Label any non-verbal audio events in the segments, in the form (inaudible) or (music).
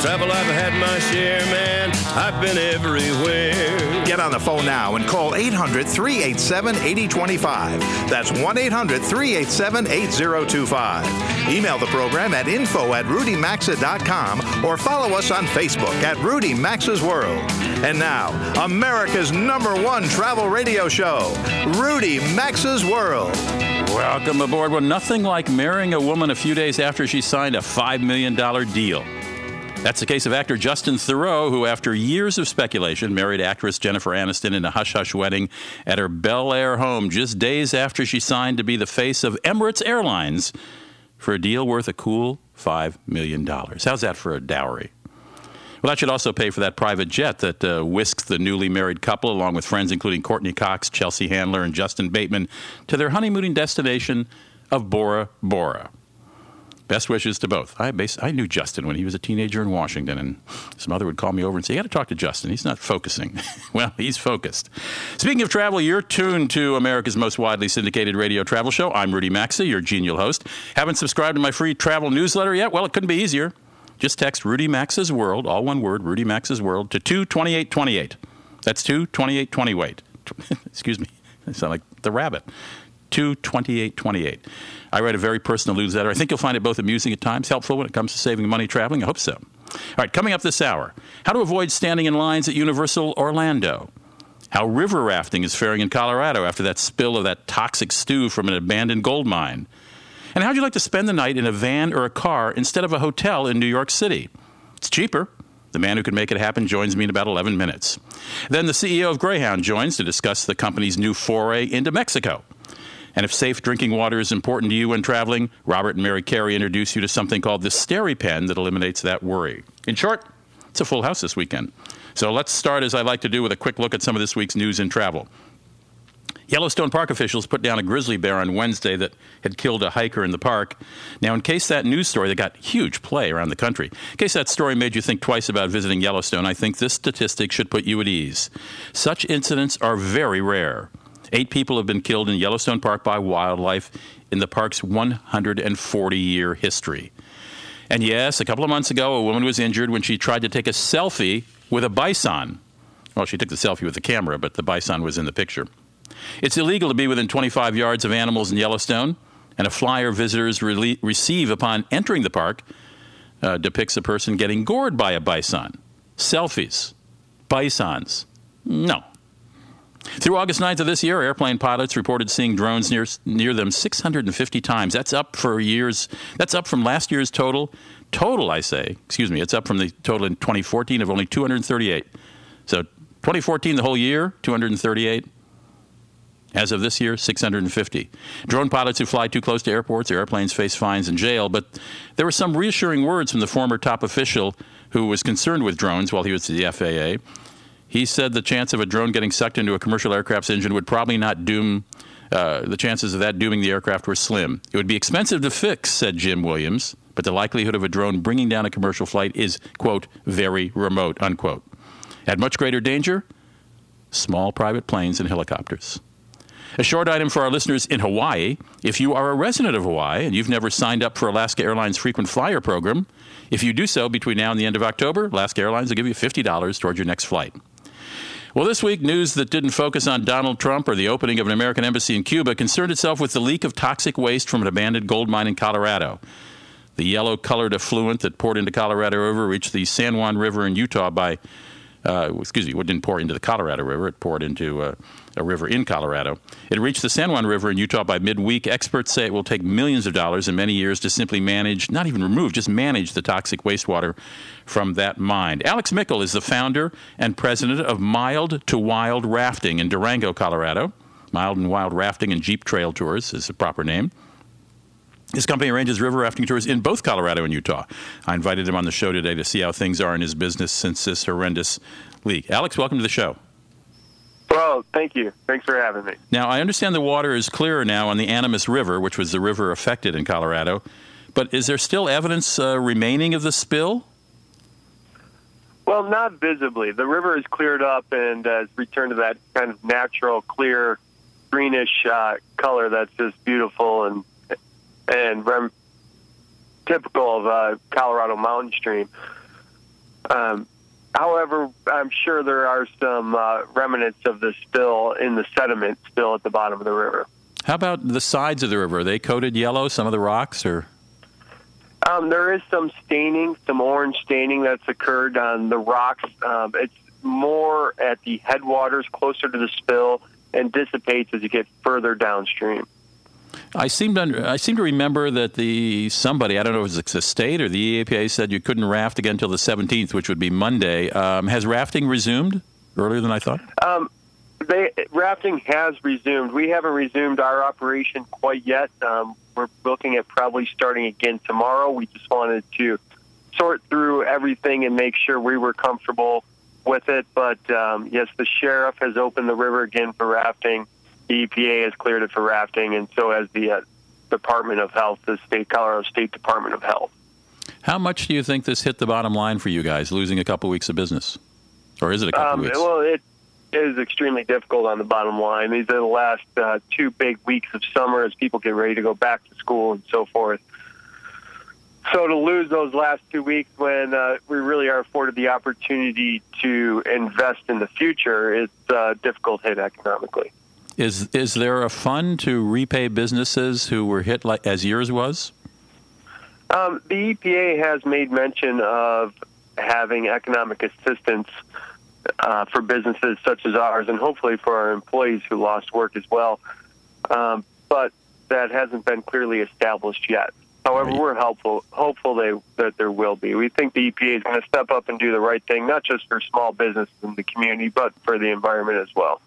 Of travel, I've had my share, man. I've been everywhere. Get on the phone now and call 800 387 8025. That's 1 800 387 8025. Email the program at info at rudymaxa.com or follow us on Facebook at Rudy Maxa's World. And now, America's number one travel radio show, Rudy Maxa's World. Welcome aboard. Well, nothing like marrying a woman a few days after she signed a $5 million deal. That's the case of actor Justin Theroux, who, after years of speculation, married actress Jennifer Aniston in a hush hush wedding at her Bel Air home just days after she signed to be the face of Emirates Airlines for a deal worth a cool $5 million. How's that for a dowry? Well, that should also pay for that private jet that uh, whisked the newly married couple, along with friends including Courteney Cox, Chelsea Handler, and Justin Bateman, to their honeymooning destination of Bora Bora. Best wishes to both. I, bas- I knew Justin when he was a teenager in Washington, and his mother would call me over and say, You got to talk to Justin. He's not focusing. (laughs) well, he's focused. Speaking of travel, you're tuned to America's most widely syndicated radio travel show. I'm Rudy Maxa, your genial host. Haven't subscribed to my free travel newsletter yet? Well, it couldn't be easier. Just text Rudy Maxa's World, all one word, Rudy Maxa's World, to 22828. That's 22828. (laughs) Excuse me. I sound like the rabbit. 22828. I write a very personal newsletter. I think you'll find it both amusing at times, helpful when it comes to saving money traveling. I hope so. All right, coming up this hour how to avoid standing in lines at Universal Orlando. How river rafting is faring in Colorado after that spill of that toxic stew from an abandoned gold mine. And how'd you like to spend the night in a van or a car instead of a hotel in New York City? It's cheaper. The man who can make it happen joins me in about 11 minutes. Then the CEO of Greyhound joins to discuss the company's new foray into Mexico. And if safe drinking water is important to you when traveling, Robert and Mary Carey introduce you to something called the SteriPen that eliminates that worry. In short, it's a full house this weekend. So let's start, as I like to do, with a quick look at some of this week's news and travel. Yellowstone Park officials put down a grizzly bear on Wednesday that had killed a hiker in the park. Now, in case that news story that got huge play around the country, in case that story made you think twice about visiting Yellowstone, I think this statistic should put you at ease. Such incidents are very rare. Eight people have been killed in Yellowstone Park by wildlife in the park's 140 year history. And yes, a couple of months ago, a woman was injured when she tried to take a selfie with a bison. Well, she took the selfie with the camera, but the bison was in the picture. It's illegal to be within 25 yards of animals in Yellowstone, and a flyer visitors re- receive upon entering the park uh, depicts a person getting gored by a bison. Selfies. Bisons. No. Through August 9th of this year, airplane pilots reported seeing drones near, near them 650 times. That's up for years. That's up from last year's total. Total, I say, excuse me, it's up from the total in 2014 of only 238. So 2014, the whole year, 238. As of this year, 650. Drone pilots who fly too close to airports or airplanes face fines and jail, but there were some reassuring words from the former top official who was concerned with drones while he was at the FAA. He said the chance of a drone getting sucked into a commercial aircraft's engine would probably not doom, uh, the chances of that dooming the aircraft were slim. It would be expensive to fix, said Jim Williams, but the likelihood of a drone bringing down a commercial flight is, quote, very remote, unquote. At much greater danger, small private planes and helicopters. A short item for our listeners in Hawaii. If you are a resident of Hawaii and you've never signed up for Alaska Airlines frequent flyer program, if you do so between now and the end of October, Alaska Airlines will give you $50 towards your next flight. Well, this week, news that didn't focus on Donald Trump or the opening of an American embassy in Cuba concerned itself with the leak of toxic waste from an abandoned gold mine in Colorado. The yellow colored effluent that poured into Colorado River reached the San Juan River in Utah by uh, excuse me, it didn't pour into the Colorado River. It poured into uh, a river in Colorado. It reached the San Juan River in Utah by midweek. Experts say it will take millions of dollars and many years to simply manage, not even remove, just manage the toxic wastewater from that mine. Alex Mickle is the founder and president of Mild to Wild Rafting in Durango, Colorado. Mild and Wild Rafting and Jeep Trail Tours is the proper name. His company arranges river rafting tours in both Colorado and Utah. I invited him on the show today to see how things are in his business since this horrendous leak. Alex, welcome to the show. Well, thank you. Thanks for having me. Now, I understand the water is clearer now on the Animas River, which was the river affected in Colorado. But is there still evidence uh, remaining of the spill? Well, not visibly. The river is cleared up and has returned to that kind of natural, clear, greenish uh, color that's just beautiful and and rem- typical of a Colorado mountain stream. Um, however, I'm sure there are some uh, remnants of the spill in the sediment still at the bottom of the river. How about the sides of the river? Are they coated yellow? Some of the rocks, or Um, there is some staining, some orange staining that's occurred on the rocks. Um, it's more at the headwaters, closer to the spill, and dissipates as you get further downstream. I seem to under, I seem to remember that the somebody I don't know if it's the state or the EPA said you couldn't raft again until the 17th, which would be Monday. Um, has rafting resumed earlier than I thought? Um, they, rafting has resumed. We haven't resumed our operation quite yet. Um, we're looking at probably starting again tomorrow. We just wanted to sort through everything and make sure we were comfortable with it. But um, yes, the sheriff has opened the river again for rafting. The EPA has cleared it for rafting, and so has the uh, Department of Health, the state Colorado State Department of Health. How much do you think this hit the bottom line for you guys, losing a couple weeks of business, or is it a couple Um, weeks? well, it is extremely difficult on the bottom line. These are the last uh, two big weeks of summer as people get ready to go back to school and so forth. So to lose those last two weeks when uh, we really are afforded the opportunity to invest in the future, it's a difficult hit economically. Is is there a fund to repay businesses who were hit like as yours was? Um, the EPA has made mention of having economic assistance uh, for businesses such as ours, and hopefully for our employees who lost work as well. Um, but that hasn't been clearly established yet. However, we're helpful, hopeful they, that there will be. We think the EPA is going to step up and do the right thing, not just for small businesses in the community, but for the environment as well.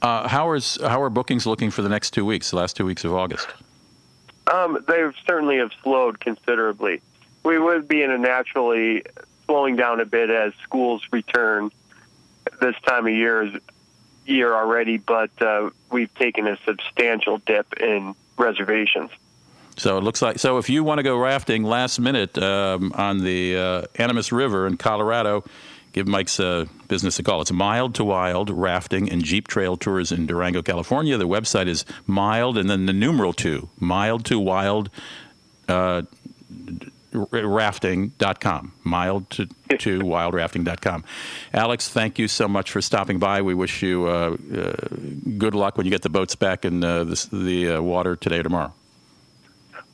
Uh, how is how are bookings looking for the next two weeks, the last two weeks of August? Um, they certainly have slowed considerably. We would be in a naturally slowing down a bit as schools return this time of year year already, but uh, we've taken a substantial dip in reservations. So it looks like so. If you want to go rafting last minute um, on the uh, Animas River in Colorado, give Mike's uh, business a call. It's Mild to Wild Rafting and Jeep Trail Tours in Durango, California. The website is mild and then the numeral two, mild to wild. Uh, rafting.com mild to, to wildrafting.com alex thank you so much for stopping by we wish you uh, uh, good luck when you get the boats back in uh, the, the uh, water today or tomorrow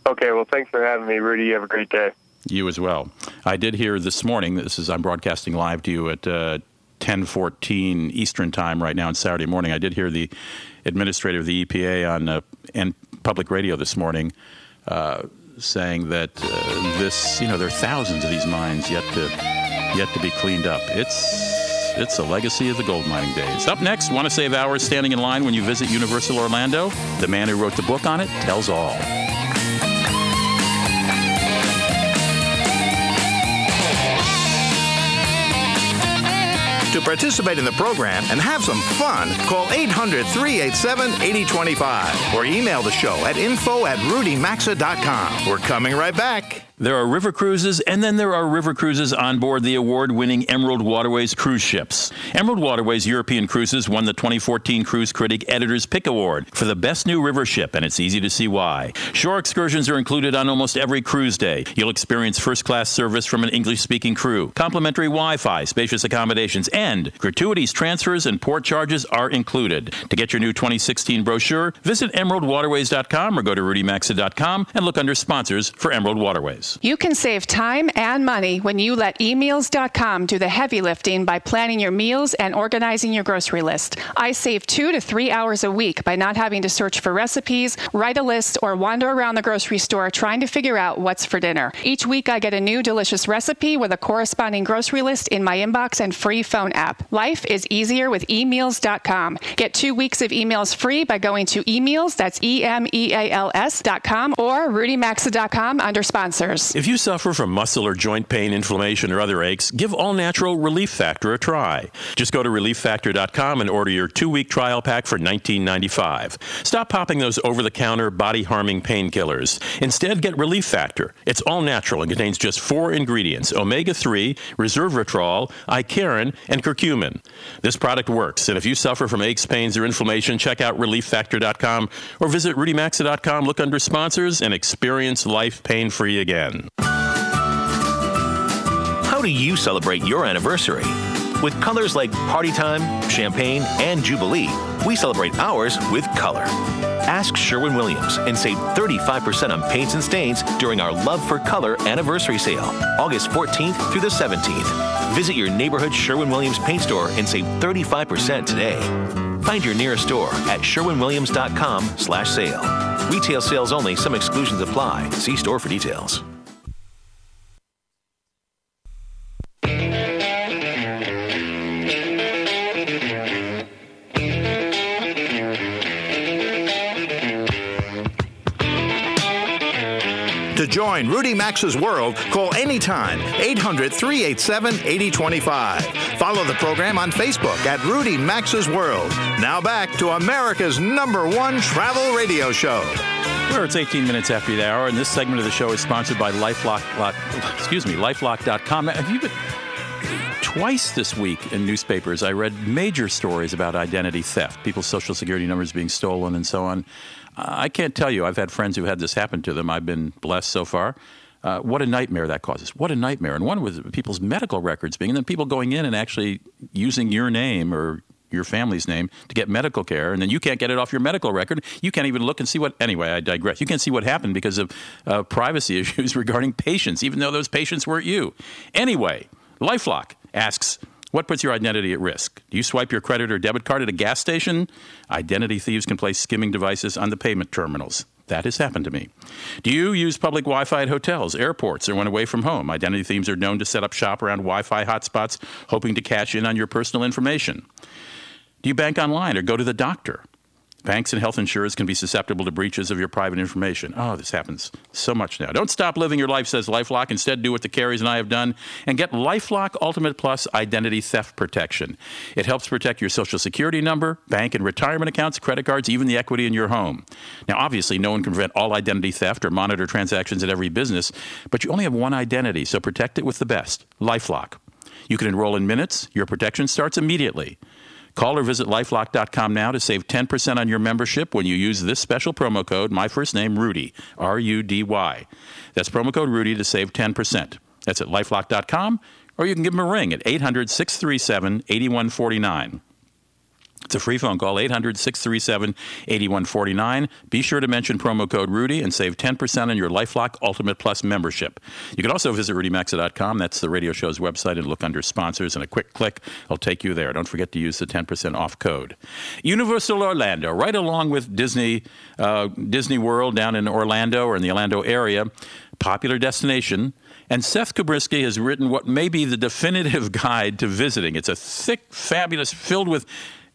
Okay, well, thanks for having me, Rudy. You have a great day. You as well. I did hear this morning. This is I'm broadcasting live to you at uh, 10:14 Eastern time right now on Saturday morning. I did hear the administrator of the EPA on uh, and public radio this morning uh, saying that uh, this, you know, there are thousands of these mines yet to yet to be cleaned up. It's it's a legacy of the gold mining days. Up next, want to save hours standing in line when you visit Universal Orlando? The man who wrote the book on it tells all. To participate in the program and have some fun, call 800 387 8025 or email the show at info at rudymaxa.com. We're coming right back. There are river cruises, and then there are river cruises on board the award winning Emerald Waterways cruise ships. Emerald Waterways European Cruises won the 2014 Cruise Critic Editor's Pick Award for the best new river ship, and it's easy to see why. Shore excursions are included on almost every cruise day. You'll experience first class service from an English speaking crew, complimentary Wi Fi, spacious accommodations, and gratuities, transfers, and port charges are included. To get your new 2016 brochure, visit emeraldwaterways.com or go to rudymaxa.com and look under sponsors for Emerald Waterways. You can save time and money when you let emeals.com do the heavy lifting by planning your meals and organizing your grocery list. I save two to three hours a week by not having to search for recipes, write a list, or wander around the grocery store trying to figure out what's for dinner. Each week, I get a new delicious recipe with a corresponding grocery list in my inbox and free phone app. Life is easier with emeals.com. Get two weeks of eMeals free by going to emeals, that's E M E A L S.com, or rudymaxa.com under sponsors. If you suffer from muscle or joint pain, inflammation, or other aches, give All Natural Relief Factor a try. Just go to relieffactor.com and order your two week trial pack for $19.95. Stop popping those over the counter, body harming painkillers. Instead, get Relief Factor. It's all natural and contains just four ingredients omega 3, resveratrol, icariin, curcumin. This product works, and if you suffer from aches, pains, or inflammation, check out relieffactor.com or visit rudymaxa.com, look under sponsors, and experience life pain free again. How do you celebrate your anniversary? With colors like Party Time, Champagne, and Jubilee, we celebrate ours with color. Ask Sherwin Williams and save 35% on paints and stains during our Love for Color anniversary sale, August 14th through the 17th. Visit your neighborhood Sherwin Williams paint store and save 35% today. Find your nearest store at sherwinwilliams.com slash sale. Retail sales only, some exclusions apply. See store for details. To join Rudy Maxa's World, call anytime 800 387 8025. Follow the program on Facebook at Rudy Maxa's World. Now back to America's number one travel radio show. Where it's 18 minutes after the hour, and this segment of the show is sponsored by LifeLock. Lock, excuse me, LifeLock.com. Have you been twice this week in newspapers? I read major stories about identity theft, people's social security numbers being stolen, and so on. I can't tell you. I've had friends who had this happen to them. I've been blessed so far. Uh, what a nightmare that causes. What a nightmare. And one was people's medical records being, and then people going in and actually using your name or your family's name to get medical care, and then you can't get it off your medical record. You can't even look and see what. Anyway, I digress. You can't see what happened because of uh, privacy (laughs) issues regarding patients, even though those patients weren't you. Anyway, Lifelock asks. What puts your identity at risk? Do you swipe your credit or debit card at a gas station? Identity thieves can place skimming devices on the payment terminals. That has happened to me. Do you use public Wi Fi at hotels, airports, or when away from home? Identity thieves are known to set up shop around Wi Fi hotspots, hoping to cash in on your personal information. Do you bank online or go to the doctor? Banks and health insurers can be susceptible to breaches of your private information. Oh, this happens so much now. Don't stop living your life, says Lifelock. Instead, do what the Carries and I have done and get Lifelock Ultimate Plus Identity Theft Protection. It helps protect your social security number, bank and retirement accounts, credit cards, even the equity in your home. Now, obviously, no one can prevent all identity theft or monitor transactions at every business, but you only have one identity, so protect it with the best Lifelock. You can enroll in minutes. Your protection starts immediately. Call or visit lifelock.com now to save 10% on your membership when you use this special promo code, my first name, Rudy, R U D Y. That's promo code Rudy to save 10%. That's at lifelock.com, or you can give them a ring at 800 637 8149. It's a free phone call, 800 637 8149. Be sure to mention promo code Rudy and save 10% on your Lifelock Ultimate Plus membership. You can also visit rudymaxa.com. That's the radio show's website and look under sponsors, and a quick click will take you there. Don't forget to use the 10% off code. Universal Orlando, right along with Disney, uh, Disney World down in Orlando or in the Orlando area, popular destination. And Seth Kubersky has written what may be the definitive (laughs) guide to visiting. It's a thick, fabulous, filled with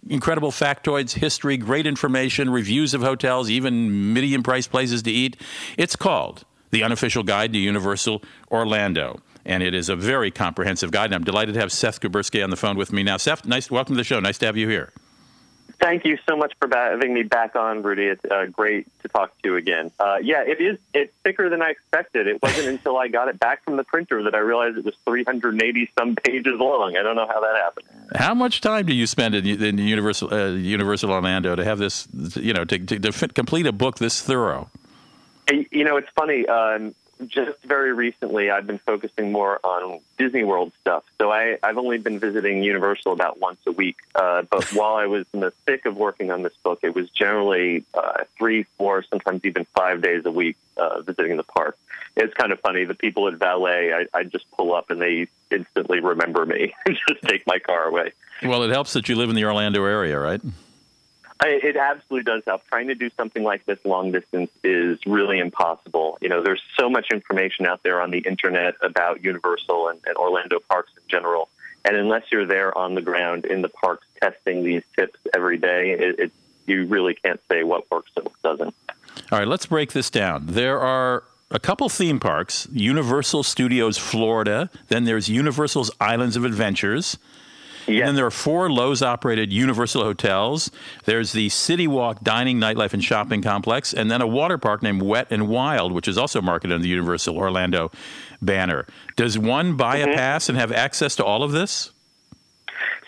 incredible factoids, history, great information, reviews of hotels, even medium priced places to eat. It's called The Unofficial Guide to Universal Orlando. And it is a very comprehensive guide. And I'm delighted to have Seth Kubersky on the phone with me now. Seth, nice, welcome to the show. Nice to have you here. Thank you so much for having me back on, Rudy. It's uh, great to talk to you again. Uh, yeah, it is. It's thicker than I expected. It wasn't (laughs) until I got it back from the printer that I realized it was 380 some pages long. I don't know how that happened. How much time do you spend in, in Universal uh, Universal Orlando to have this? You know, to, to, to complete a book this thorough. You know, it's funny. Um, just very recently, I've been focusing more on Disney World stuff. So I, I've only been visiting Universal about once a week. Uh, but (laughs) while I was in the thick of working on this book, it was generally uh, three, four, sometimes even five days a week uh, visiting the park. It's kind of funny. The people at Valet, I, I just pull up and they instantly remember me (laughs) and just take my car away. Well, it helps that you live in the Orlando area, right? I, it absolutely does help. Trying to do something like this long distance is really impossible. You know, there's so much information out there on the internet about Universal and, and Orlando parks in general. And unless you're there on the ground in the parks testing these tips every day, it, it, you really can't say what works and what doesn't. All right, let's break this down. There are a couple theme parks Universal Studios Florida, then there's Universal's Islands of Adventures. Yes. And then there are four Loews operated Universal hotels. There's the City Walk Dining, Nightlife, and Shopping Complex, and then a water park named Wet and Wild, which is also marketed under the Universal Orlando banner. Does one buy Mm-hmm. a pass and have access to all of this?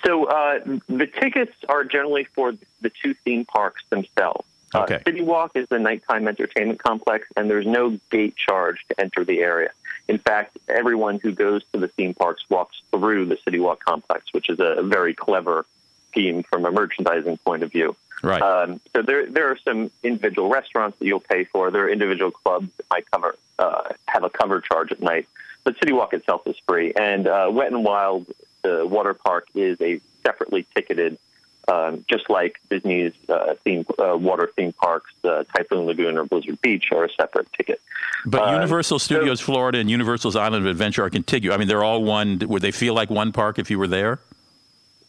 So uh, the tickets are generally for the two theme parks themselves. Okay. Uh, City Walk is the nighttime entertainment complex, and there's no gate charge to enter the area. In fact, everyone who goes to the theme parks walks through the City Walk complex, which is a very clever scheme from a merchandising point of view. Right. Um, so there, there are some individual restaurants that you'll pay for. There are individual clubs that might cover uh, have a cover charge at night. But City Walk itself is free, and uh, Wet and Wild, the water park, is a separately ticketed, um, just like Disney's uh, theme uh, water theme parks, uh, Typhoon Lagoon or Blizzard Beach, are a separate ticket. But Uh, Universal so- Studios Florida and Universal's Island of Adventure are contiguous. I mean, they're all one. Would they feel like one park if you were there?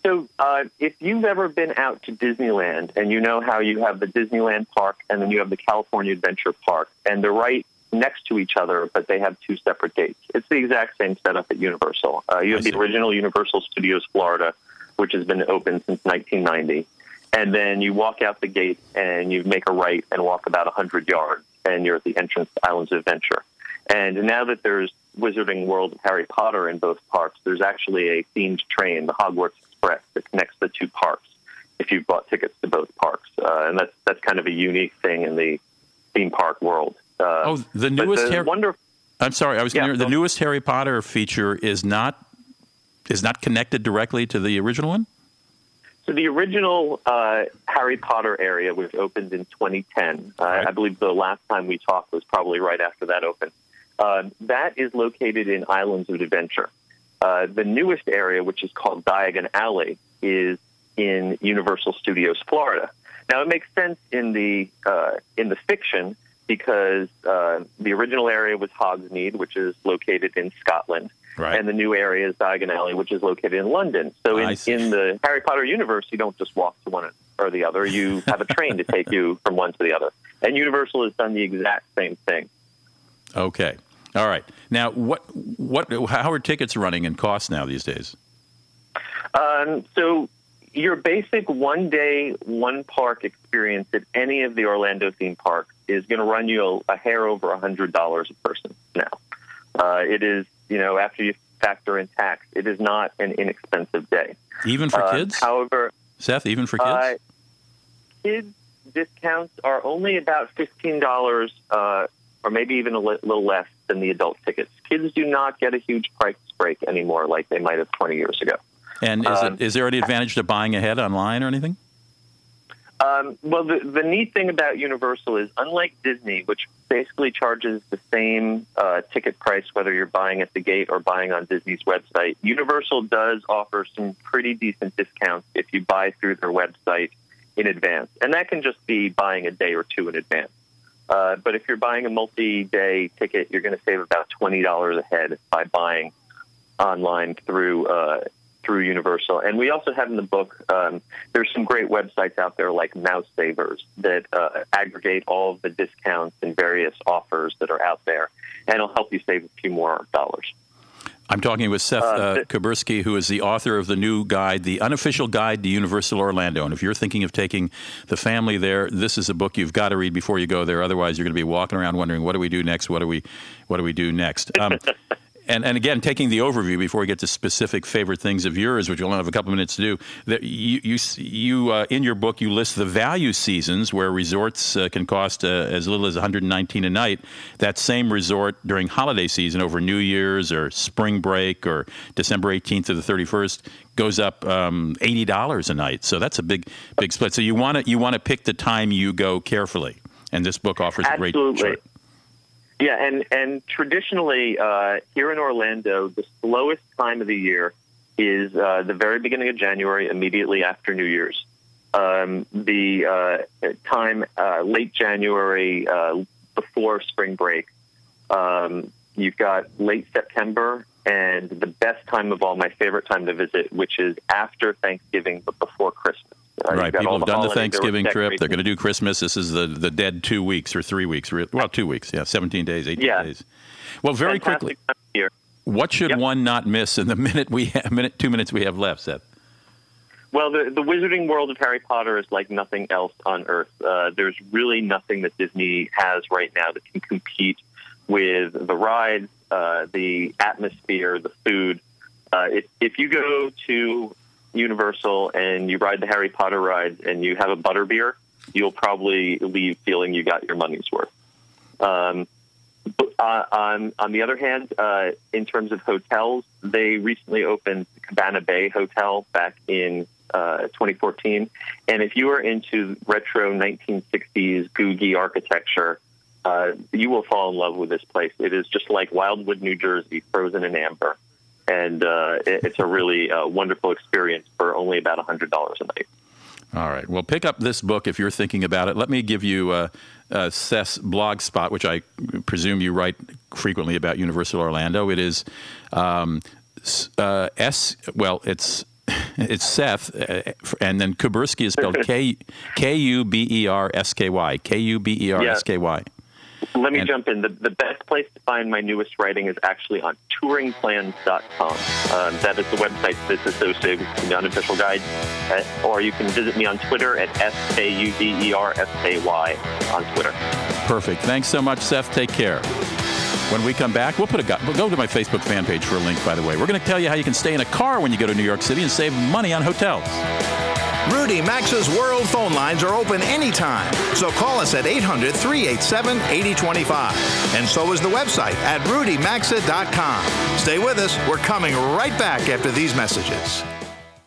So, uh, if you've ever been out to Disneyland and you know how you have the Disneyland Park and then you have the California Adventure Park, and they're right next to each other, but they have two separate gates. It's the exact same setup at Universal. Uh, you have the original Universal Studios Florida, which has been open since 1990. And then you walk out the gate and you make a right and walk about 100 yards, and you're at the entrance to Islands of Adventure. And now that there's Wizarding World of Harry Potter in both parks, there's actually a themed train, the Hogwarts Express, that connects the two parks. If you've bought tickets to both parks, uh, and that's that's kind of a unique thing in the theme park world. Uh, Oh, the newest the Harry. I'm sorry, I was Yeah, to. The newest Harry Potter feature is not is not connected directly to the original one. So the original uh, Harry Potter area was opened in 2010. Uh, Right. I believe the last time we talked was probably right after that opened. Uh, that is located in Islands of Adventure. Uh, the newest area, which is called Diagon Alley, is in Universal Studios Florida. Now it makes sense in the uh, in the fiction because uh, the original area was Hogsmeade, which is located in Scotland, Right. and the new area is Diagon Alley, which is located in London. So in, in the Harry Potter universe, you don't just walk to one or the other. You (laughs) have a train to take you from one to the other. And Universal has done the exact same thing. Okay. All right. Now, what what how are tickets running and costs now these days? Um, so your basic one day, one park experience at any of the Orlando theme parks is going to run you a, a hair over a hundred dollars a person now. Uh, it is, you know, after you factor in tax, it is not an inexpensive day. Even for Uh, kids, However, Seth. Even for kids. Uh, kids discounts are only about fifteen dollars, uh, or maybe even a li- little less than the adult tickets. Kids do not get a huge price break anymore, like they might have twenty years ago. and is, um, it, is there any advantage to buying ahead online or anything? Um, well, the, the neat thing about Universal is, unlike Disney, which basically charges the same uh, ticket price whether you're buying at the gate or buying on Disney's website, Universal does offer some pretty decent discounts if you buy through their website in advance. And that can just be buying a day or two in advance. Uh, but if you're buying a multi day ticket, you're going to save about $20 a head by buying online through uh, through Universal. And we also have in the book, um, there's some great websites out there like Mouse Savers that uh, aggregate all of the discounts and various offers that are out there, and it'll help you save a few more dollars. I'm talking with Seth Uh, uh, th- Kubersky, who is the author of the new guide, The Unofficial Guide to Universal Orlando. And if you're thinking of taking the family there, this is a book you've got to read before you go there. Otherwise, you're going to be walking around wondering, what do we do next? What do we, what do we do next? Um, (laughs) and, and again, taking the overview before we get to specific favorite things of yours, which we'll only have a couple minutes to do. That you, you, you uh, in your book, you list the value seasons where resorts uh, can cost uh, as little as 119 a night. That same resort during holiday season over New Year's or spring break or December 18th to the 31st goes up um, $80 a night. So that's a big, big split. So you want to you want to pick the time you go carefully. And this book offers a great Absolutely. chart. Yeah, and and traditionally uh, here in Orlando, the slowest time of the year is uh, the very beginning of January, immediately after New Year's. Um, the uh, time uh, late January, uh, before spring break, um, you've got late September and the best time of all, my favorite time to visit, which is after Thanksgiving but before Christmas. Uh, right. People have done the Thanksgiving trip. They're going to do Christmas. This is the, the dead two weeks or three weeks. Well, two weeks. Yeah, 17 days, 18 yeah. days. Well, very Fantastic quickly. What should yep. one not miss in the (laughs) minute we have, minute two minutes we have left, Seth? Well, the, the wizarding world of Harry Potter is like nothing else on Earth. Uh, there's really nothing that Disney has right now that can compete with the rides, uh, the atmosphere, the food. Uh, if, if you go to Universal and you ride the Harry Potter ride and you have a butterbeer, you'll probably leave feeling you got your money's worth. Um, but, uh, on on the other hand, uh, in terms of hotels, they recently opened the Cabana Bay Hotel back in uh, 2014, and if you are into retro 1960s googie architecture, uh, you will fall in love with this place. It is just like Wildwood, New Jersey, frozen in amber, and uh, it, it's a really uh, wonderful experience for only about $100 a night. All right. Well, pick up this book if you're thinking about it. Let me give you uh, uh, Seth's blog spot, which I presume you write frequently about Universal Orlando. It is um, uh, S. Well, it's (laughs) it's Seth, uh, and then Kubersky is spelled (laughs) K K U B E R S K Y. K U B E R S K Y. Let me and, jump in. The, the best place to find my newest writing is actually on touringplans.com. Um, that is the website that's associated with the unofficial guide. Uh, or you can visit me on Twitter at S-K-U-B-E-R-S-K-Y on Twitter. Perfect. Thanks so much, Seth. Take care. When we come back, we'll put a we'll go to my Facebook fan page for a link, by the way. We're going to tell you how you can stay in a car when you go to New York City and save money on hotels. Rudy Maxa's World phone lines are open anytime. So call us at 800 387 8025. And so is the website at rudymaxa.com. Stay with us. We're coming right back after these messages.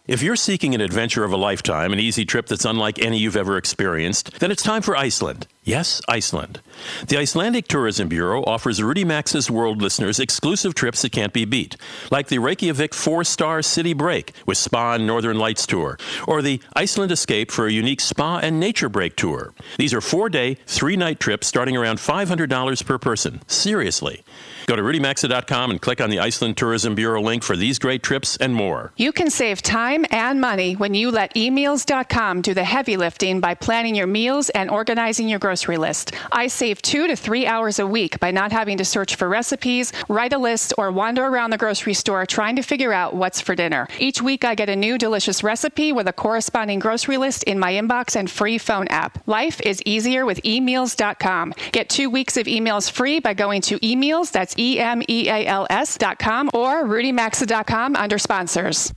If you're seeking an adventure of a lifetime, an easy trip that's unlike any you've ever experienced, then it's time for Iceland. Yes, Iceland. The Icelandic Tourism Bureau offers Rudy Maxa's World listeners exclusive trips that can't be beat, like the Reykjavik four star city break with spa and Northern Lights tour, or the Iceland Escape for a unique spa and nature break tour. These are four day, three night trips starting around $500 per person. Seriously. Go to rudymaxa.com and click on the Iceland Tourism Bureau link for these great trips and more. You can save time and money when you let emeals.com do the heavy lifting by planning your meals and organizing your grocery list. I save two to three hours a week by not having to search for recipes, write a list, or wander around the grocery store trying to figure out what's for dinner. Each week, I get a new delicious recipe with a corresponding grocery list in my inbox and free phone app. Life is easier with emeals.com. Get two weeks of eMeals free by going to emeals. That's E-M-E-A-L-S dot com or rudymaxa.com under sponsors.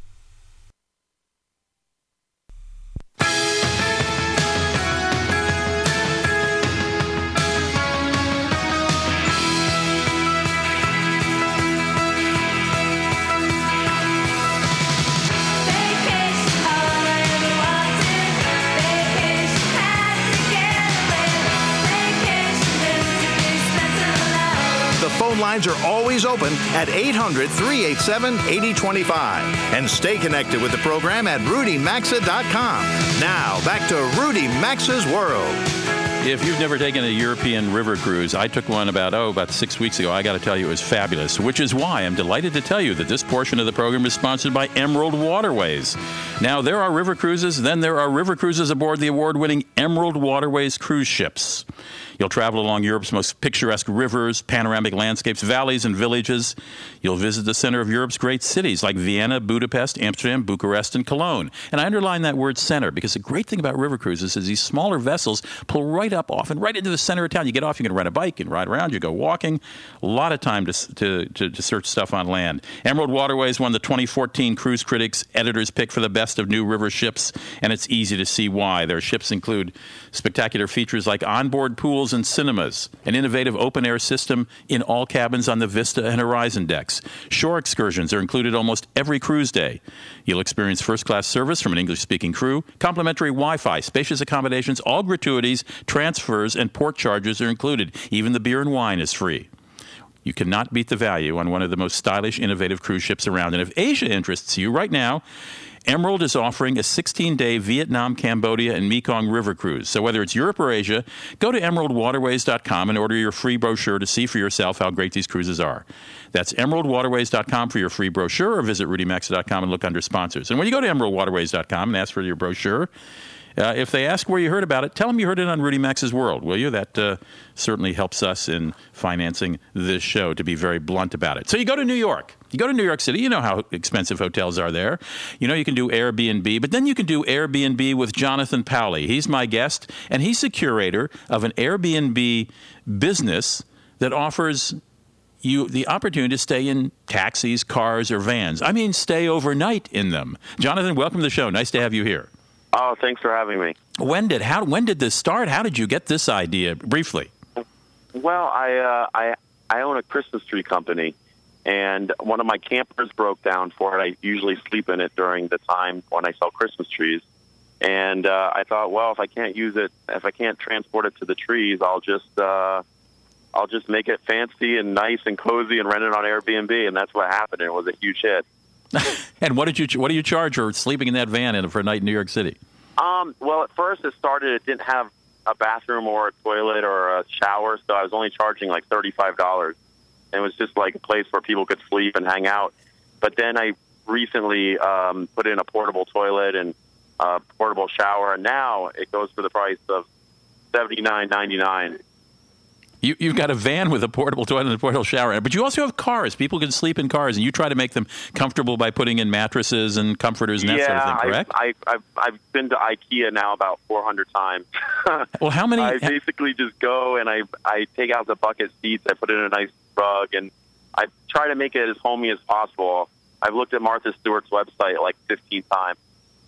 Open at 800 387 8025. And stay connected with the program at rudymaxa.com. Now, back to Rudy Maxa's World. If you've never taken a European river cruise, I took one about, oh, about six weeks ago. I got to tell you, it was fabulous, which is why I'm delighted to tell you that this portion of the program is sponsored by Emerald Waterways. Now, there are river cruises, then there are river cruises aboard the award winning Emerald Waterways cruise ships. You'll travel along Europe's most picturesque rivers, panoramic landscapes, valleys, and villages. You'll visit the center of Europe's great cities like Vienna, Budapest, Amsterdam, Bucharest, and Cologne. And I underline that word center because the great thing about river cruises is these smaller vessels pull right up often right into the center of town. You get off, you can rent a bike, and ride around, you go walking. A lot of time to, to, to, to search stuff on land. Emerald Waterways won the 2014 Cruise Critics Editor's Pick for the best of new river ships, and it's easy to see why. Their ships include spectacular features like onboard pools and cinemas, an innovative open air system in all cabins on the Vista and Horizon decks. Shore excursions are included almost every cruise day. You'll experience first class service from an English speaking crew, complimentary Wi Fi, spacious accommodations, all gratuities, transfers, and port charges are included. Even the beer and wine is free. You cannot beat the value on one of the most stylish, innovative cruise ships around. And if Asia interests you right now, Emerald is offering a 16 day Vietnam, Cambodia, and Mekong River cruise. So whether it's Europe or Asia, go to emeraldwaterways.com and order your free brochure to see for yourself how great these cruises are. That's emeraldwaterways.com for your free brochure or visit rudymaxa.com and look under sponsors. And when you go to emeraldwaterways.com and ask for your brochure, uh, if they ask where you heard about it, tell them you heard it on Rudy Maxa's World, will you? That uh, certainly helps us in financing this show, to be very blunt about it. So you go to New York. You go to New York City, you know how expensive hotels are there. You know you can do Airbnb, but then you can do Airbnb with Jonathan Powley. He's my guest, and he's the curator of an Airbnb business that offers you the opportunity to stay in taxis, cars, or vans. I mean, stay overnight in them. Jonathan, welcome to the show. Nice to have you here. Oh, thanks for having me. When did how when did this start? How did you get this idea? Briefly. Well, I uh, I I own a Christmas tree company, and one of my campers broke down for it. I usually sleep in it during the time when I sell Christmas trees, and uh, I thought, well, if I can't use it, if I can't transport it to the trees, I'll just uh, I'll just make it fancy and nice and cozy and rent it on Airbnb, and that's what happened. It was a huge hit. (laughs) and what did you what do you charge for sleeping in that van for a night in New York City? Um, well, at first it started. It didn't have a bathroom or a toilet or a shower, so I was only charging like thirty five dollars. And it was just like a place where people could sleep and hang out. But then I recently um, put in a portable toilet and a portable shower, and now it goes for the price of seventy nine ninety nine. You, you've got a van with a portable toilet and a portable shower, but you also have cars. People can sleep in cars, and you try to make them comfortable by putting in mattresses and comforters and that yeah, sort of thing. Correct? I, I, I've, I've been to IKEA now about 400 times. (laughs) well, how many? I basically just go and I I take out the bucket seats. I put in a nice rug, and I try to make it as homey as possible. I've looked at Martha Stewart's website like 15 times.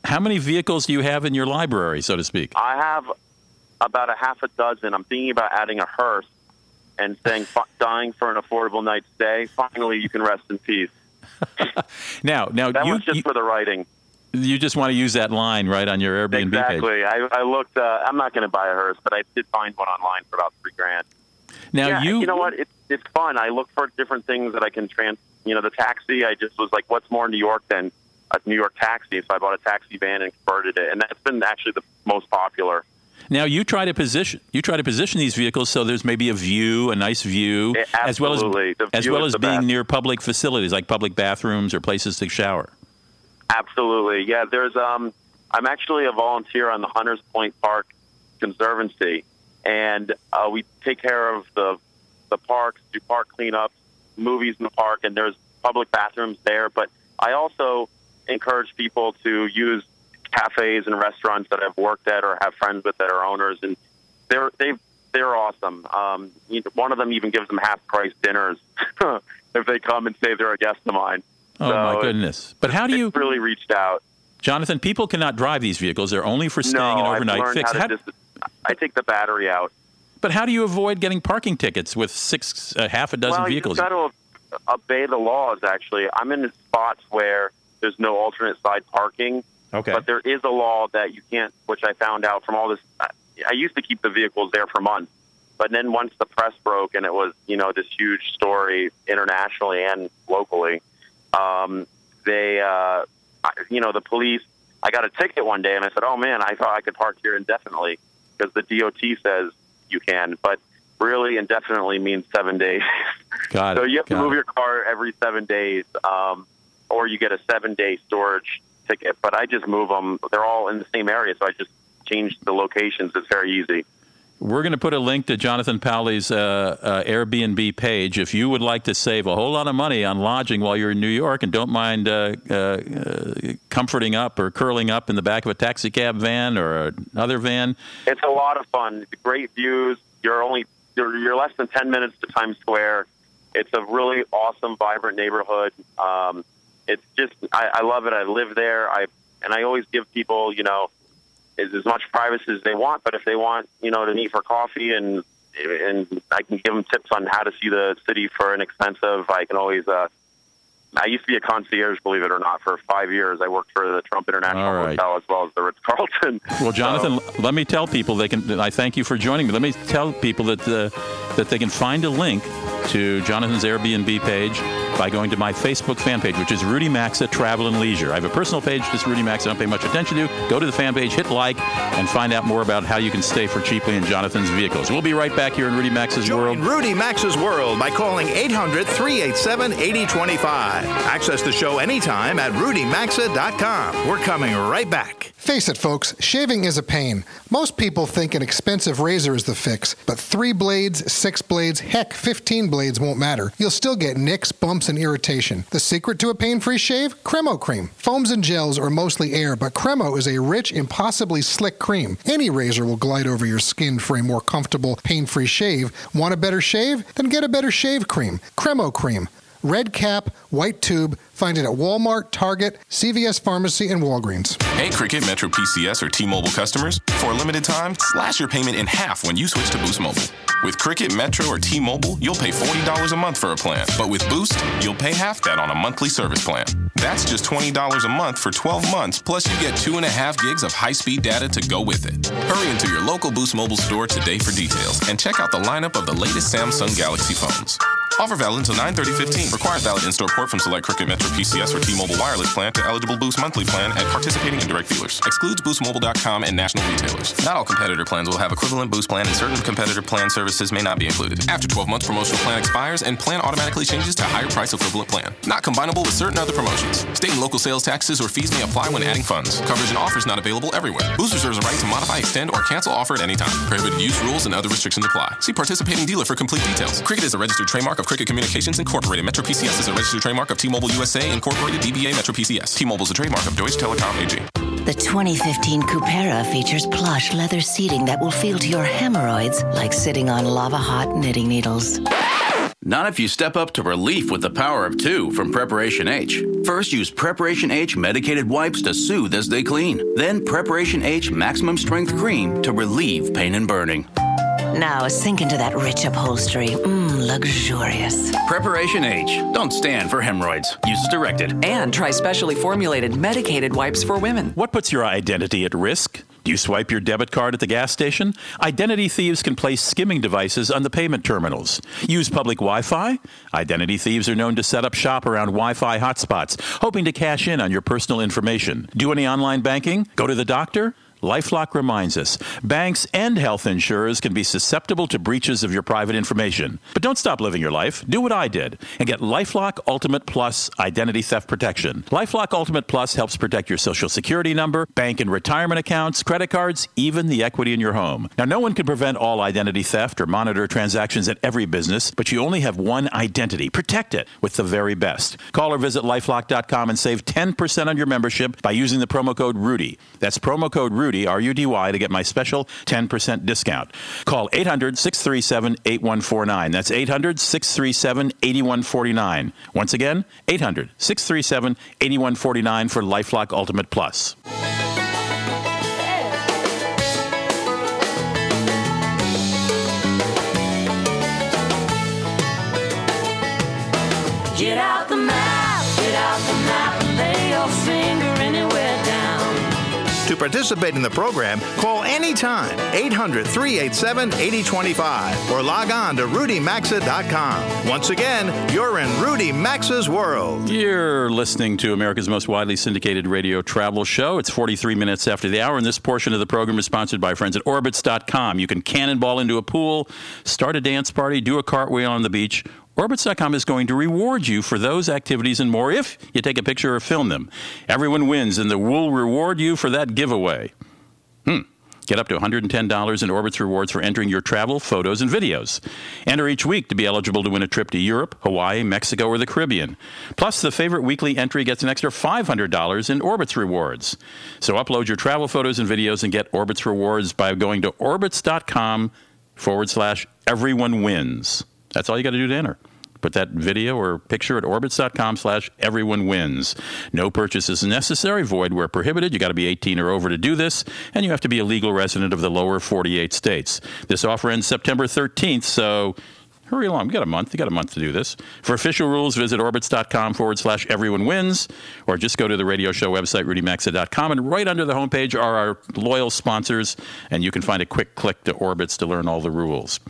How many vehicles do you have in your library, so to speak? I have about a half a dozen. I'm thinking about adding a hearse and saying dying for an affordable night's stay. Finally, you can rest in peace. (laughs) now, now that you, was just you, for the writing. You just want to use that line right on your Airbnb exactly. page. I, I looked. Uh, I'm not going to buy a hearse, but I did find one online for about three grand. Now yeah, you, you know what? It's it's fun. I look for different things that I can trans. You know, the taxi. I just was like, what's more in New York than a New York taxi? So I bought a taxi van and converted it, and that's been actually the most popular. Now you try to position you try to position these vehicles so there's maybe a view, a nice view, yeah, as well as the as well as being best. near public facilities like public bathrooms or places to shower. Absolutely, yeah. There's um, I'm actually a volunteer on the Hunters Point Park Conservancy, and uh, we take care of the the parks, do park cleanups, movies in the park, and there's public bathrooms there. But I also encourage people to use cafes and restaurants that I've worked at or have friends with that are owners, and they're they they're awesome. Um, you know, one of them even gives them half price dinners (laughs) if they come and say they're a guest of mine. Oh so my goodness! But how do you really reached out? Jonathan, people cannot drive these vehicles. They're only for staying no, an overnight I've learned fix. How to dis- I take the battery out. But how do you avoid getting parking tickets with six, uh, half a dozen well, vehicles? you got to obey the laws. Actually, I'm in spots where there's no alternate side parking. Okay. But there is a law that you can't, which I found out from all this. I used to keep the vehicles there for months, but then once the press broke and it was, you know, this huge story internationally and locally, um, they, uh, you know, the police. I got a ticket one day and I said, "Oh man, I thought I could park here indefinitely because the DOT says you can, but really indefinitely means seven days. (laughs) Got so it. you have to move it. your car every seven days, um, or you get a seven day storage ticket. But I just move them; they're all in the same area, so I just change the locations. It's very easy. We're going to put a link to Jonathan Powley's uh, uh, Airbnb page. If you would like to save a whole lot of money on lodging while you're in New York and don't mind uh, uh, uh, comforting up or curling up in the back of a taxi cab van or another van, It's a lot of fun. Great views. You're only you're, you're less than ten minutes to Times Square. It's a really awesome, vibrant neighborhood. Um, it's just I, I love it. I live there. I and I always give people you know as, as much privacy as they want. But if they want you know to meet for coffee and and I can give them tips on how to see the city for inexpensive. I can always. Uh, I used to be a concierge, believe it or not, for five years. I worked for the Trump International right. Hotel as well as the Ritz Carlton. (laughs) Well, Jonathan, let me tell people they can. I thank you for joining me. Let me tell people that uh, that they can find a link to Jonathan's Airbnb page by going to my Facebook fan page, which is Rudy Maxa Travel and Leisure. I have a personal page, just Rudy Maxa, I don't pay much attention to. Go to the fan page, hit like, and find out more about how you can stay for cheaply in Jonathan's vehicles. We'll be right back here in Rudy Maxa's Join World. Rudy Maxa's World by calling 800 387 8025. Access the show anytime at rudymaxa.com. We're coming right back. Face it, folks, shaving is a pain. Most people think an expensive razor is the fix, but three blades, six blades, heck, 15 blades won't matter. You'll still get nicks, bumps, and irritation. The secret to a pain free shave? Cremo cream. Foams and gels are mostly air, but Cremo is a rich, impossibly slick cream. Any razor will glide over your skin for a more comfortable, pain free shave. Want a better shave? Then get a better shave cream. Cremo cream. Red cap, white tube. Find it at Walmart, Target, CVS Pharmacy, and Walgreens. Hey, Cricket, Metro PCS, or T Mobile customers. For a limited time, slash your payment in half when you switch to Boost Mobile. With Cricket, Metro, or T Mobile, you'll pay $40 a month for a plan. But with Boost, you'll pay half that on a monthly service plan. That's just $20 a month for 12 months, plus you get 2.5 gigs of high speed data to go with it. Hurry into your local Boost Mobile store today for details and check out the lineup of the latest Samsung Galaxy phones. Offer valid until 93015. Requires valid in-store port from select Cricket Metro PCS or T-Mobile wireless plan to eligible Boost monthly plan at participating indirect dealers. Excludes BoostMobile.com and national retailers. Not all competitor plans will have equivalent Boost plan and certain competitor plan services may not be included. After 12 months, promotional plan expires and plan automatically changes to higher price equivalent plan. Not combinable with certain other promotions. State and local sales taxes or fees may apply when adding funds. Coverage and offers not available everywhere. Boost reserves a right to modify, extend, or cancel offer at any time. Prohibited use rules and other restrictions apply. See participating dealer for complete details. Cricket is a registered trademark of Cricket Communications Incorporated. Metro PCS is a registered trademark of T-Mobile USA Incorporated DBA Metro PCS. T-Mobile is a trademark of Deutsche Telekom AG. The 2015 Cupera features plush leather seating that will feel to your hemorrhoids like sitting on lava hot knitting needles. Not if you step up to relief with the power of two from Preparation H. First, use Preparation H medicated wipes to soothe as they clean. Then, Preparation H maximum strength cream to relieve pain and burning. Now sink into that rich upholstery. Mmm, luxurious. Preparation H. Don't stand for hemorrhoids. Use as directed. And try specially formulated medicated wipes for women. What puts your identity at risk? Do you swipe your debit card at the gas station? Identity thieves can place skimming devices on the payment terminals. Use public Wi Fi? Identity thieves are known to set up shop around Wi Fi hotspots, hoping to cash in on your personal information. Do any online banking? Go to the doctor? Lifelock reminds us banks and health insurers can be susceptible to breaches of your private information. But don't stop living your life. Do what I did and get Lifelock Ultimate Plus identity theft protection. Lifelock Ultimate Plus helps protect your social security number, bank and retirement accounts, credit cards, even the equity in your home. Now, no one can prevent all identity theft or monitor transactions at every business, but you only have one identity. Protect it with the very best. Call or visit lifelock.com and save 10% on your membership by using the promo code RUDY. That's promo code RUDY. Rudy, R U D Y, to get my special 10% discount. Call 800 637 8149. That's 800 637 8149. Once again, 800 637 8149 for Lifelock Ultimate Plus. Participate in the program, call anytime 800 387 8025 or log on to rudymaxa.com. Once again, you're in Rudy Maxa's world. You're listening to America's most widely syndicated radio travel show. It's 43 minutes after the hour, and this portion of the program is sponsored by friends at Orbitz.com. You can cannonball into a pool, start a dance party, do a cartwheel on the beach. Orbitz.com is going to reward you for those activities and more if you take a picture or film them. Everyone wins, and will reward you for that giveaway. Hmm. Get up to $110 in Orbitz rewards for entering your travel, photos, and videos. Enter each week to be eligible to win a trip to Europe, Hawaii, Mexico, or the Caribbean. Plus, the favorite weekly entry gets an extra $500 in Orbitz rewards. So upload your travel photos and videos and get Orbitz rewards by going to orbitz.com forward slash everyone wins. That's all you got to do to enter. Put that video or picture at orbitz.com slash everyone wins. No purchase is necessary, void where prohibited. You got to be 18 or over to do this, and you have to be a legal resident of the lower 48 states. This offer ends September 13th, so hurry along. You got a month. You got a month to do this. For official rules, visit orbitz.com forward slash everyone wins, or just go to the radio show website, rudymaxa.com, and right under the homepage are our loyal sponsors, and you can find a quick click to Orbitz to learn all the rules.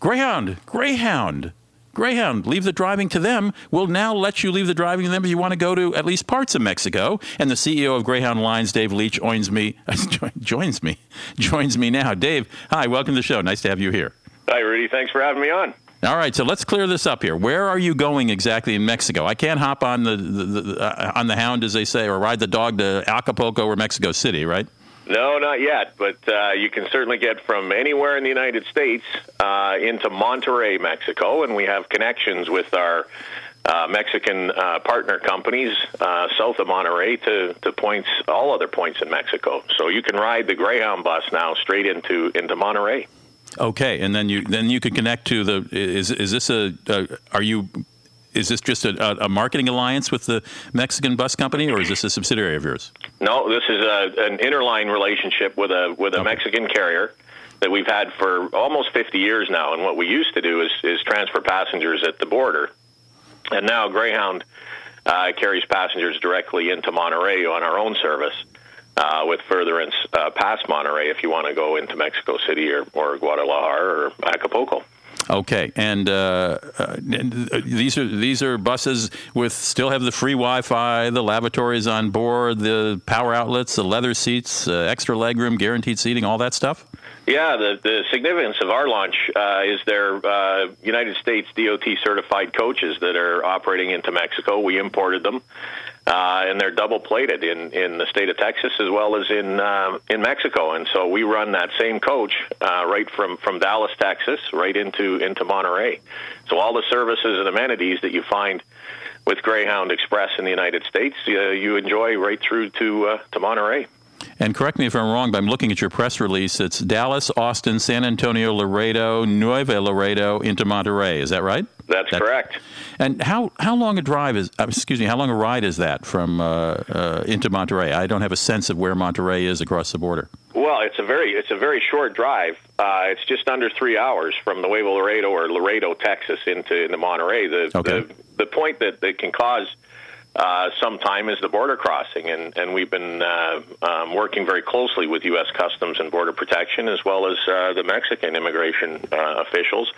Greyhound, Greyhound. Greyhound, leave the driving to them. We'll now let you leave the driving to them if you want to go to at least parts of Mexico. And the CEO of Greyhound Lines, Dave Leach, joins me. (laughs) joins me. Joins me now. Dave, hi. Welcome to the show. Nice to have you here. Hi, Rudy. Thanks for having me on. All right, so let's clear this up here. Where are you going exactly in Mexico? I can't hop on the, the, the uh, on the Hound, as they say, or ride the dog to Acapulco or Mexico City, right? No, not yet, but uh, you can certainly get from anywhere in the United States uh, into Monterrey, Mexico, and we have connections with our uh, Mexican uh, partner companies uh, south of Monterrey to, to points, all other points in Mexico. So you can ride the Greyhound bus now straight into into Monterrey. Okay, and then you then you can connect to the is is this a, a are you is this just a, a, marketing alliance with the Mexican bus company, or is this a subsidiary of yours? No, this is a, an interline relationship with a with a okay. Mexican carrier that we've had for almost 50 years now. And what we used to do is, is transfer passengers at the border, and now Greyhound uh, carries passengers directly into Monterrey on our own service. Uh, with furtherance uh, past Monterrey, if you want to go into Mexico City or, or Guadalajara or Acapulco. Okay, and, uh, uh, these are these are buses with still have the free Wi-Fi, the lavatories on board, the power outlets, the leather seats, uh, extra legroom, guaranteed seating, all that stuff. Yeah, the, the significance of our launch uh, is their uh, United States DOT certified coaches that are operating into Mexico. We imported them uh, and they're double plated in, in the state of Texas as well as in uh, in Mexico. And so we run that same coach uh, right from, from Dallas, Texas, right into into Monterrey. So all the services and amenities that you find with Greyhound Express in the United States, uh, you enjoy right through to uh, to Monterrey. And correct me if I'm wrong, but I'm looking at your press release. It's Dallas, Austin, San Antonio, Laredo, Nuevo Laredo into Monterrey. Is that right? That's, That's correct. And how, how long a drive is? Uh, excuse me. How long a ride is that from uh, uh, into Monterrey? I don't have a sense of where Monterrey is across the border. Well, it's a very it's a very short drive. Uh, it's just under three hours from Nuevo Laredo or Laredo, Texas, into into Monterrey. The okay. the, the point that, that can cause uh, sometime is the border crossing, and, and we've been uh, um, working very closely with U.S. Customs and Border Protection as well as uh, the Mexican immigration uh, officials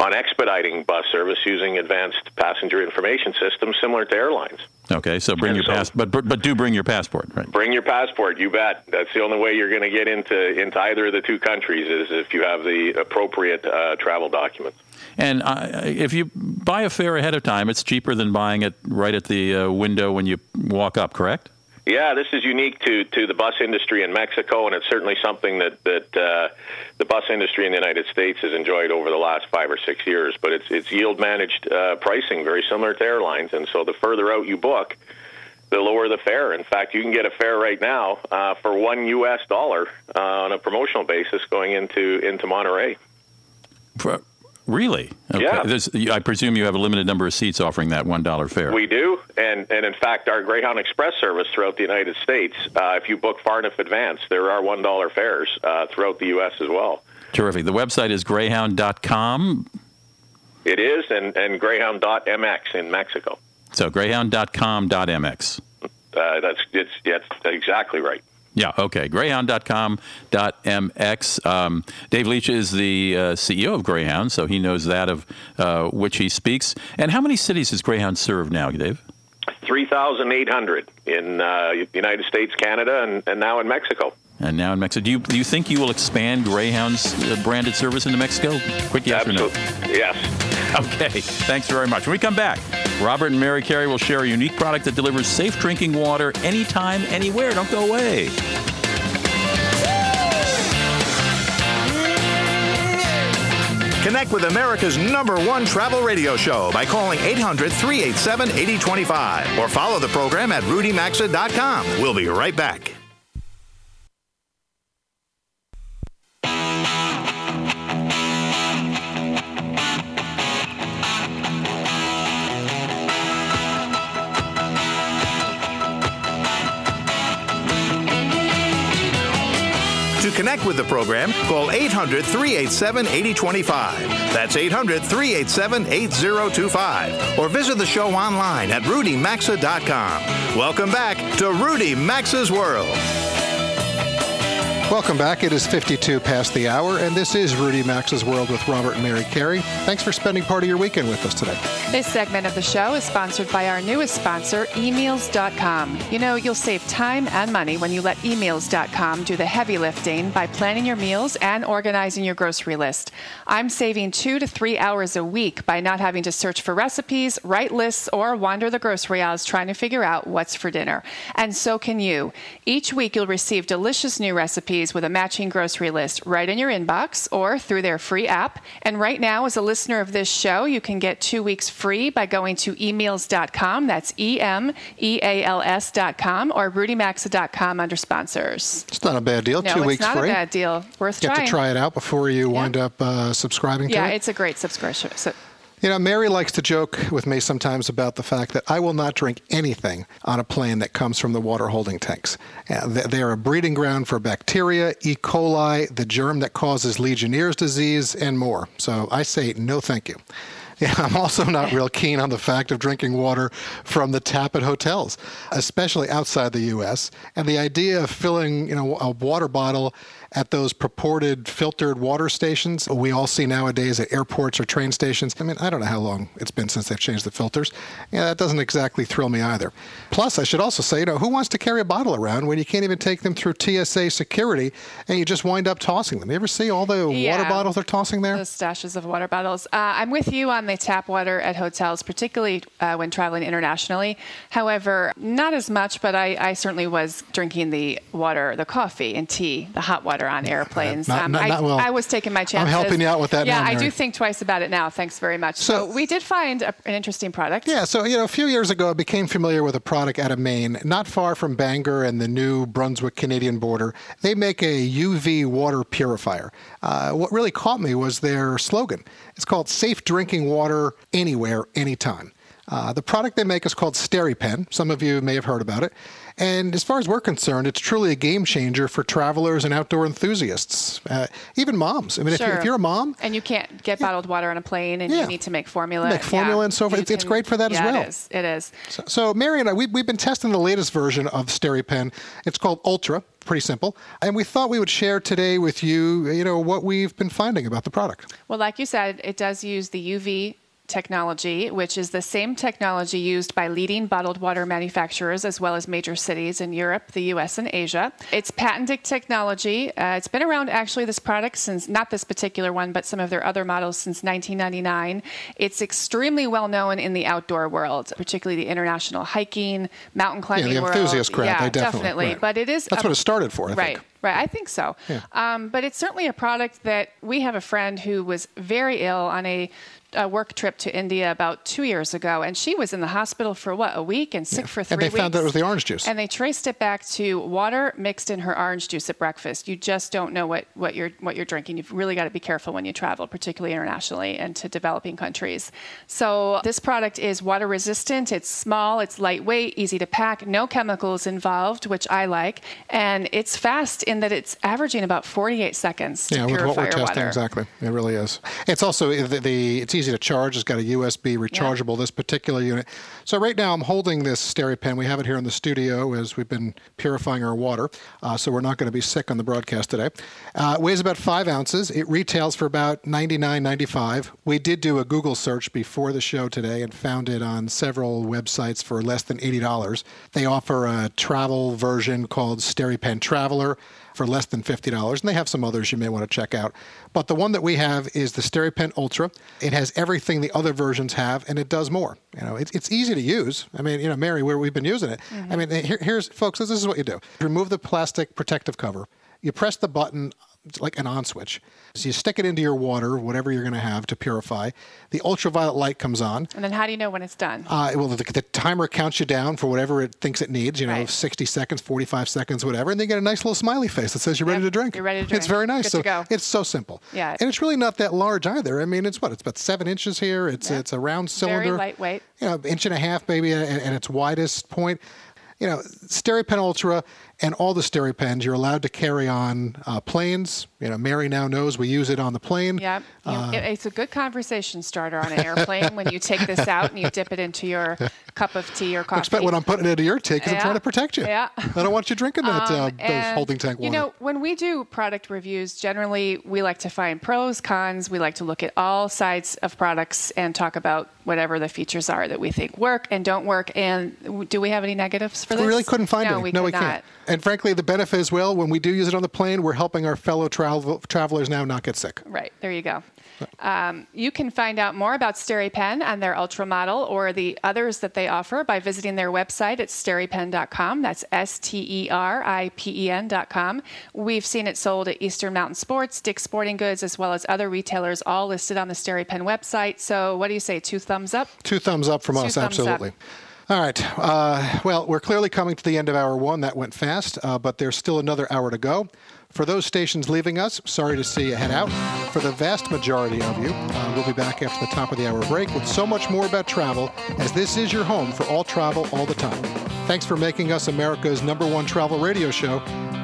on expediting bus service using advanced passenger information systems similar to airlines. Okay, so bring and your so, pass, but but do bring your passport, right? Bring your passport, you bet. That's the only way you're going to get into into either of the two countries is if you have the appropriate uh, travel documents. And uh, if you buy a fare ahead of time, it's cheaper than buying it right at the uh, window when you walk up, correct? Yeah, this is unique to, to the bus industry in Mexico, and it's certainly something that that uh, the bus industry in the United States has enjoyed over the last five or six years. But it's it's yield managed uh, pricing, very similar to airlines, and so the further out you book, the lower the fare. In fact, you can get a fare right now uh, for one U.S. dollar uh, on a promotional basis going into into Monterrey. For, Really? Okay. Yeah. There's, I presume you have a limited number of seats offering that one dollar fare. We do, and and in fact, our Greyhound Express service throughout the United States, uh, if you book far enough advance, there are one dollar fares uh, throughout the U.S. as well. Terrific. The website is Greyhound.com. It is, and and Greyhound.mx in Mexico. So Greyhound.com.mx. Uh, that's it's, it's exactly right. Yeah, okay. Greyhound.com.mx. Um, Dave Leach is the uh, CEO of Greyhound, so he knows that of uh, which he speaks. And how many cities does Greyhound serve now, Dave? 3,800 in uh, United States, Canada, and, and now in Mexico. And now in Mexico. Do you, do you think you will expand Greyhound's uh, branded service into Mexico? Quick yes Absolutely. or no? Yes. Okay. Thanks very much. When we come back, Robert and Mary Carey will share a unique product that delivers safe drinking water anytime, anywhere. Don't go away. Connect with America's number one travel radio show by calling 800 387 8025 or follow the program at rudymaxa.com. We'll be right back. With the program, call 800 387 8025. That's 800 387 8025. Or visit the show online at rudymaxa.com. Welcome back to Rudy Maxa's World. Welcome back. It is 52 past the hour, and this is Rudy Maxa's World with Robert and Mary Carey. Thanks for spending part of your weekend with us today. This segment of the show is sponsored by our newest sponsor, eMeals.com. You know, you'll save time and money when you let eMeals.com do the heavy lifting by planning your meals and organizing your grocery list. I'm saving two to three hours a week by not having to search for recipes, write lists, or wander the grocery aisles trying to figure out what's for dinner. And so can you. Each week, you'll receive delicious new recipes with a matching grocery list right in your inbox or through their free app. And right now, as a listener of this show, you can get two weeks free by going to eMeals.com. That's E M E A L S.com or rudymaxa.com under sponsors. It's not a bad deal. No, Two it's weeks not free. a bad deal. Worth Get trying. to try it out before you wind up uh, subscribing to Yeah, it. it's a great subscription. So, You know, Mary likes to joke with me sometimes about the fact that I will not drink anything on a plane that comes from the water holding tanks. Uh, they- are a breeding ground for bacteria, E. coli, the germ that causes Legionnaire's disease, and more. So I say no thank you. (laughs) Yeah, I'm also not real keen on the fact of drinking water from the tap at hotels, especially outside the U.S. And the idea of filling, you know, a water bottle at those purported filtered water stations we all see nowadays at airports or train stations. I mean, I don't know how long it's been since they've changed the filters. Yeah, that doesn't exactly thrill me either. Plus, I should also say, you know, who wants to carry a bottle around when you can't even take them through TSA security and you just wind up tossing them? You ever see all the water bottles they're tossing there? The stashes of water bottles. Uh, I'm with you on the tap water at hotels, particularly uh, when traveling internationally. However, not as much, but I, I certainly was drinking the water, the coffee and tea, the hot water on airplanes. Um, Not- not- I, not well. I was taking my chances. I'm helping you out with that Yeah, I do think twice about it now. Thanks very much. So, we did find a, an interesting product. Yeah, so you know, a few years ago, I became familiar with a product out of Maine, not far from Bangor and the New Brunswick Canadian border. They make a UV water purifier. Uh, what really caught me was their slogan. It's called "Safe Drinking Water Anywhere, Anytime." Uh, the product they make is called SteriPen. Some of you may have heard about it. And as far as we're concerned, it's truly a game changer for travelers and outdoor enthusiasts, uh, even moms. I mean, if, you, Sure. if you're a mom, And you can't get bottled water on a plane, and Yeah. you need to make formula. Make formula Yeah. and so forth. It's- it's great for that as well. It is. It is. So, so Mary and I, we, we've been testing the latest version of SteriPen. It's called Ultra, pretty simple. And we thought we would share today with you, you know, what we've been finding about the product. Well, like you said, it does use the UV technology, which is the same technology used by leading bottled water manufacturers as well as major cities in Europe, the US, and Asia. It's patented technology. Uh, it's been around actually, this product, since not this particular one, but some of their other models since 1999. It's extremely well known in the outdoor world, particularly the international hiking, mountain climbing yeah, the world. enthusiast crowd. Yeah, they definitely. right. But it is. That's a- what it started for, I right. think. Right, I think so. Yeah. Um, but it's certainly a product that we have a friend who was very ill on a, a work trip to India about two years ago, and she was in the hospital for what a week and sick for three And they weeks. found that it was the orange juice. And they traced it back to water mixed in her orange juice at breakfast. You just don't know what, what you're what you're drinking. You've really got to be careful when you travel, particularly internationally and to developing countries. So this product is water resistant. It's small. It's lightweight, easy to pack. No chemicals involved, which I like, and it's fast in that it's averaging about 48 seconds to Yeah, with what we're testing, water. exactly. It really is. It's also the, the it's easy to charge. It's got a USB rechargeable. This particular unit. So right now I'm holding this SteriPen. We have it here in the studio as we've been purifying our water. Uh, so we're not going to be sick on the broadcast today. Uh, weighs about five ounces. It retails for about $99.95. We did do a Google search before the show today and found it on several websites for less than $80. They offer a travel version called SteriPen Traveler for less than $50. And they have some others you may want to check out. But the one that we have is the SteriPen Ultra. It has everything the other versions have, and it does more. You know, it's, it's easy to use. I mean, you know, Mary, where we've been using it. Mm-hmm. I mean, here, here's, folks, this is what you do. Remove the plastic protective cover. You press the button it's like an on switch. So you stick it into your water, whatever you're going to have to purify. The ultraviolet light comes on. And then how do you know when it's done? Uh, well, the, the timer counts you down for whatever it thinks it needs, you know, Right. 60 seconds, 45 seconds, whatever. And then you get a nice little smiley face that says you're ready to drink. you're ready to drink. It's very nice. Good so to go. it's so simple. Yeah. And it's really not that large either. I mean, it's what? It's about seven inches here. It's, it's a round cylinder. Very lightweight. You know, inch and a half maybe at, at its widest point. you know, SteriPen Ultra and all the SteriPens you're allowed to carry on uh, planes. You know, Mary now knows we use it on the plane. You- Uh, it's a good conversation starter on an airplane when you take this out and you dip it into your cup of tea or coffee. Expect when I'm putting it into your tank 'cause I'm trying to protect you. Yeah. I don't want you drinking that Um, uh, those holding tank water. You know, when we do product reviews, generally we like to find pros, cons. We like to look at all sides of products and talk about whatever the features are that we think work and don't work. And do we have any negatives for this? we really couldn't find no, any. We no, could we not. can't. And frankly, the benefit as well, when we do use it on the plane, we're helping our fellow travel- travelers now not get sick. Right, there you go. Um, you can find out more about SteriPen and their Ultra model or the others that they offer by visiting their website at steripen.com. That's S T E R I P E N.com. We've seen it sold at Eastern Mountain Sports, Dick's Sporting Goods, as well as other retailers, all listed on the SteriPen website. So, what do you say? Two thumbs up? Two thumbs up from Two us, absolutely. up. All right. Uh, well, we're clearly coming to the end of hour one. That went fast, uh, but there's still another hour to go. For those stations leaving us, sorry to see you head out. For the vast majority of you, uh, we'll be back after the top of the hour break with so much more about travel, as this is your home for all travel all the time. Thanks for making us America's number one travel radio show.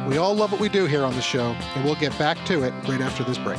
We all love what we do here on the show, and we'll get back to it right after this break.